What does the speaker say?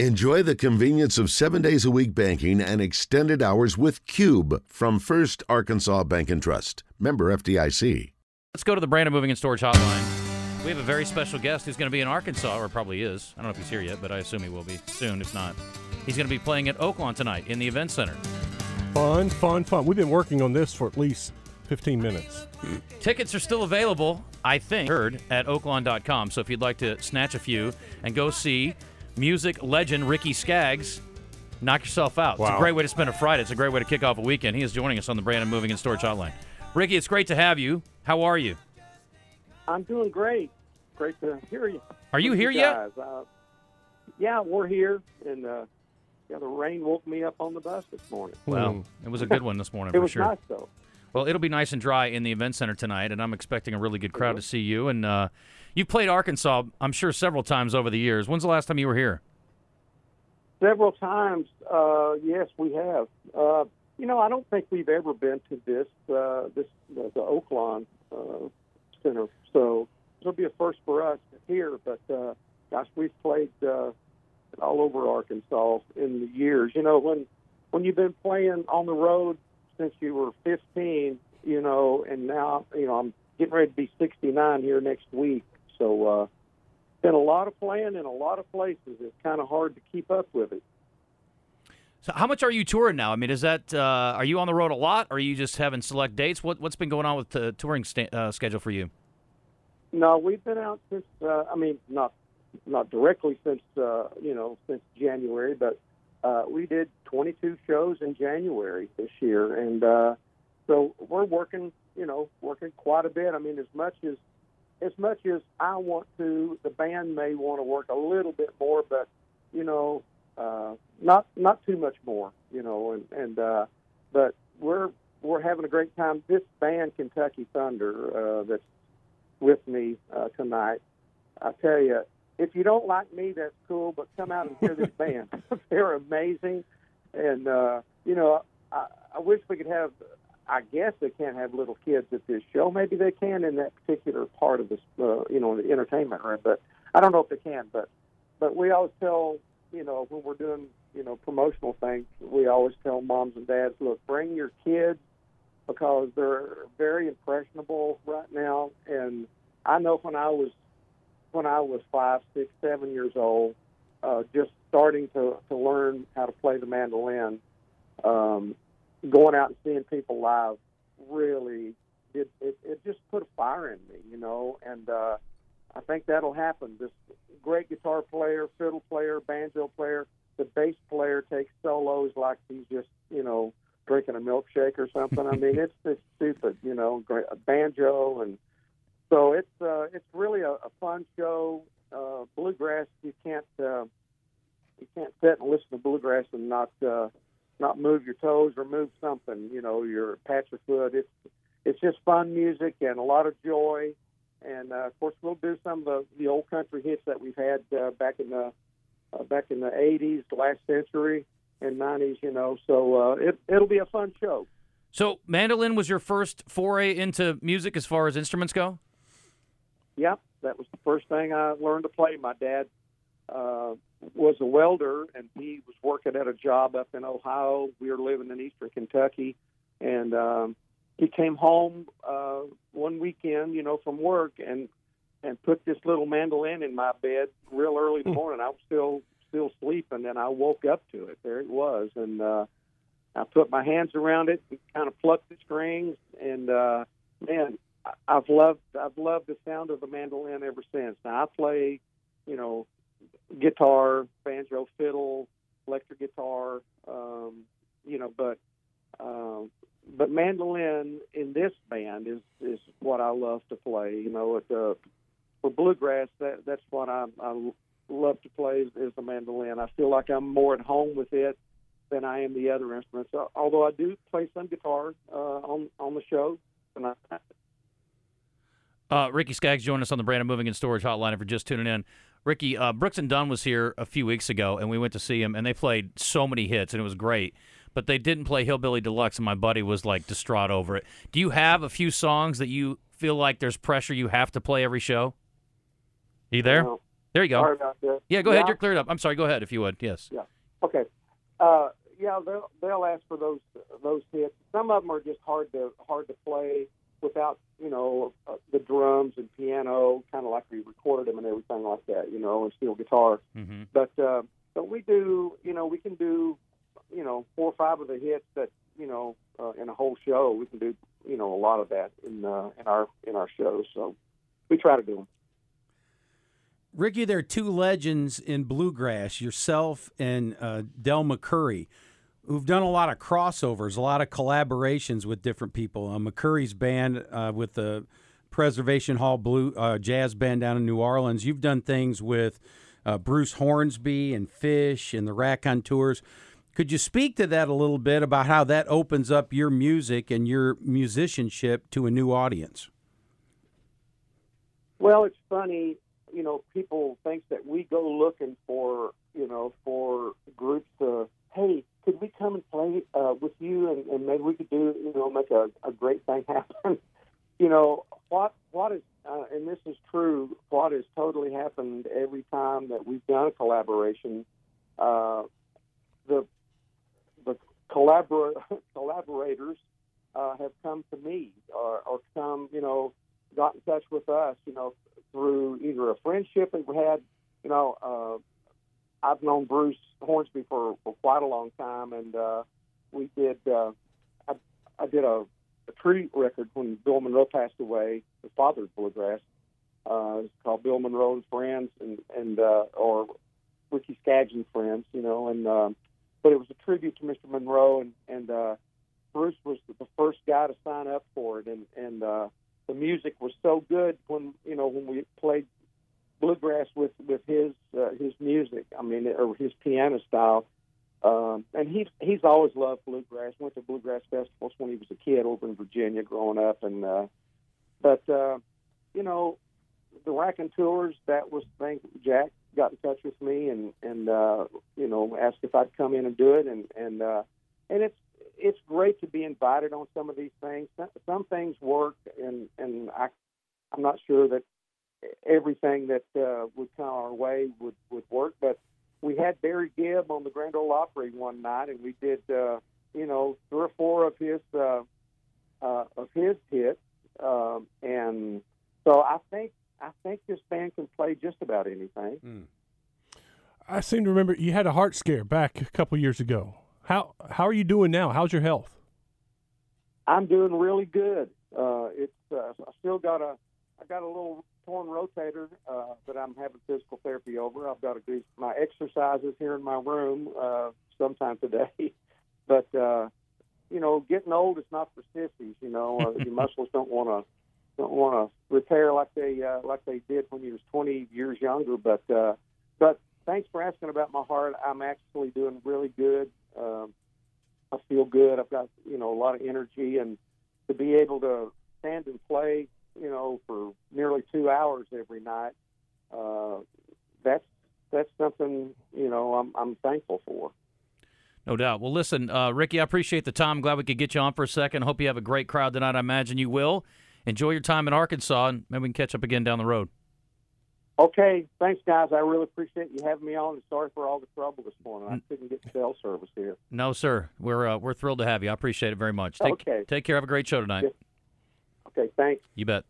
Enjoy the convenience of seven days a week banking and extended hours with Cube from First Arkansas Bank and Trust. Member FDIC. Let's go to the Brandon Moving and Storage Hotline. We have a very special guest who's going to be in Arkansas, or probably is. I don't know if he's here yet, but I assume he will be soon, if not. He's going to be playing at Oaklawn tonight in the Event Center. Fun, fun, fun. We've been working on this for at least 15 minutes. Tickets are still available, I think, heard at oaklawn.com. So if you'd like to snatch a few and go see music legend Ricky Skaggs, knock yourself out. It's a great way to spend a Friday. It's a great way to kick off a weekend. He is joining us on the Brandon Moving and Storage Hotline. Ricky, it's great to have you. How are you? I'm doing great. Great to hear you. Are you With here yet? Uh, yeah, we're here, and uh, yeah, the rain woke me up on the bus this morning. Well, Hmm. it was a good one this morning It for was sure. nice though. Well, it'll be nice and dry in the event center tonight, and I'm expecting a really good crowd to see you. And uh, you've played Arkansas, I'm sure, several times over the years. When's the last time you were here? Several times, uh, yes, we have. Uh, you know, I don't think we've ever been to this uh, this uh, the Oaklawn uh, Center, so it'll be a first for us here. But uh, gosh, we've played uh, all over Arkansas in the years. You know, when when you've been playing on the road since you were 15, you know, and now you know I'm getting ready to be 69 here next week, so. Uh, been a lot of playing in a lot of places. It's kind of hard to keep up with it. So, how much are you touring now? I mean, is that uh, are you on the road a lot, or are you just having select dates? What what's been going on with the touring sta- uh, schedule for you? No, we've been out since. Uh, I mean, not not directly since uh, you know since January, but uh, we did 22 shows in January this year, and uh, so we're working. You know, working quite a bit. I mean, as much as as much as I want to, the band may want to work a little bit more, but you know, uh, not not too much more. You know, and and uh, but we're we're having a great time. This band, Kentucky Thunder, uh, that's with me uh, tonight. I tell you, if you don't like me, that's cool, but come out and hear this band. They're amazing, and uh, you know, I, I wish we could have. I guess they can't have little kids at this show. Maybe they can in that particular part of this, uh, you know, the entertainment room. But I don't know if they can. But but we always tell, you know, when we're doing, you know, promotional things, we always tell moms and dads, look, bring your kids because they're very impressionable right now. And I know when I was when I was five, six, seven years old, uh, just starting to to learn how to play the mandolin, um, going out and seeing people live really it, it it just put a fire in me, you know. And uh, I think that'll happen. This great guitar player, fiddle player, banjo player, the bass player takes solos like he's just you know drinking a milkshake or something. I mean, it's it's stupid, you know. Great, a banjo and so it's uh, it's really a, a fun show. Uh, bluegrass, you can't uh, you can't sit and listen to bluegrass and not uh, not move your toes or move something. You know, your pat your foot. It's it's just fun music and a lot of joy. And uh, of course, we'll do some of the, the old country hits that we've had uh, back in the uh, back in the '80s, last century, and '90s. You know, so uh, it it'll be a fun show. So, mandolin was your first foray into music as far as instruments go. Yep, that was the first thing I learned to play. My dad uh, was a welder, and he was working at a job up in Ohio. We were living in Eastern Kentucky, and um, he came home uh, one weekend, you know, from work, and and put this little mandolin in my bed real early in the morning. I was still still sleeping, and I woke up to it. There it was, and uh, I put my hands around it and kind of plucked the strings, and uh, man, I've loved I've loved the sound of the mandolin ever since. Now I play, you know, guitar, banjo, fiddle, electric guitar, um, you know, but um, but mandolin in this band is is what I love to play. You know, at the for bluegrass, that that's what I I love to play is, is the mandolin. I feel like I'm more at home with it than I am the other instruments. Although I do play some guitar uh, on on the show, and I, Uh, Ricky Skaggs joined us on the Brandon Moving and Storage Hotline. If you're just tuning in, Ricky uh, Brooks and Dunn was here a few weeks ago, and we went to see him, and they played so many hits, and it was great. But they didn't play Hillbilly Deluxe, and my buddy was like distraught over it. Do you have a few songs that you feel like there's pressure you have to play every show? Are You there? There you go. Sorry about this. Yeah, go ahead. You're cleared up. I'm sorry. Go ahead if you would. Yes. Yeah. Okay. Uh, yeah, they'll they'll ask for those those hits. Some of them are just hard to hard to play without you know uh, the drums and piano, kind of like we recorded them and everything like that, you know, and steel guitar. Mm-hmm. But uh, but we do, you know, we can do, you know, four or five of the hits that you know uh, in a whole show. We can do, you know, a lot of that in uh, in our in our shows. So we try to do them. Ricky, there are two legends in bluegrass, yourself and uh, Del McCoury, who've done a lot of crossovers, a lot of collaborations with different people. Uh, McCoury's band uh, with the Preservation Hall Blue uh, Jazz Band down in New Orleans. You've done things with uh, Bruce Hornsby and Phish and the Raconteurs. Could you speak to that a little bit about how that opens up your music and your musicianship to a new audience? Well, it's funny, you know, people think that we go looking for, you know, for groups to, hey, could we come and play uh, with you, and, and maybe we could do, you know, make a, a great thing happen. you know, what what is, uh, and this is true. What has totally happened every time that we've done a collaboration, uh, the the collabor- collaborators uh, have come to me or, or come, you know, got in touch with us, you know, through either a friendship that we had, you know, uh, I've known Bruce Hornsby for, for quite a long time, and uh, we did, uh, I, I did a, a tribute record when Bill Monroe passed away, the father of bluegrass. Uh, it's called Bill Monroe and Friends, and and uh, or Ricky Skaggs and Friends, you know, and um, but it was a tribute to Mr. Monroe, and and uh, Bruce was the first guy to sign up for it, and and uh, the music was so good when you know when we played bluegrass with with his uh, his music. I mean, or his piano style. Um, and he's he's always loved bluegrass. Went to bluegrass festivals when he was a kid over in Virginia, growing up. And uh, but uh, you know, the Raconteurs. That was the thing. Jack got in touch with me and and uh, you know asked if I'd come in and do it. And and uh, and it's it's great to be invited on some of these things. Some, some things work, and and I I'm not sure that everything that uh, would come our way would would work, but we had Barry Gibb on the Grand Ole Opry one night, and we did uh, you know three or four of his uh, uh, of his hits, um, and so I think I think this band can play just about anything. I seem to remember you had a heart scare back a couple years ago. How how are you doing now? How's your health? I'm doing really good. Uh, it's uh, I still got a I got a little torn rotator uh, that I'm having physical therapy over. I've got to do my exercises here in my room uh, sometime today. but uh, you know, getting old is not for sissies. You know, uh, your muscles don't want to don't want to repair like they uh, like they did when you was 20 years younger. But uh, but thanks for asking about my heart. I'm actually doing really good. Um, I feel good. I've got you know a lot of energy, and to be able to stand and play, you know, for nearly two hours every night, uh, that's that's something you know I'm I'm thankful for. No doubt. Well, listen, uh, Ricky, I appreciate the time. Glad we could get you on for a second. Hope you have a great crowd tonight. I imagine you will. Enjoy your time in Arkansas, and maybe we can catch up again down the road. Okay, thanks guys. I really appreciate you having me on. And sorry for all the trouble this morning. I couldn't get cell service here. No, sir. We're uh, we're thrilled to have you. I appreciate it very much. Take, Okay. Take care. Have a great show tonight. Yeah. Okay, thanks. You bet.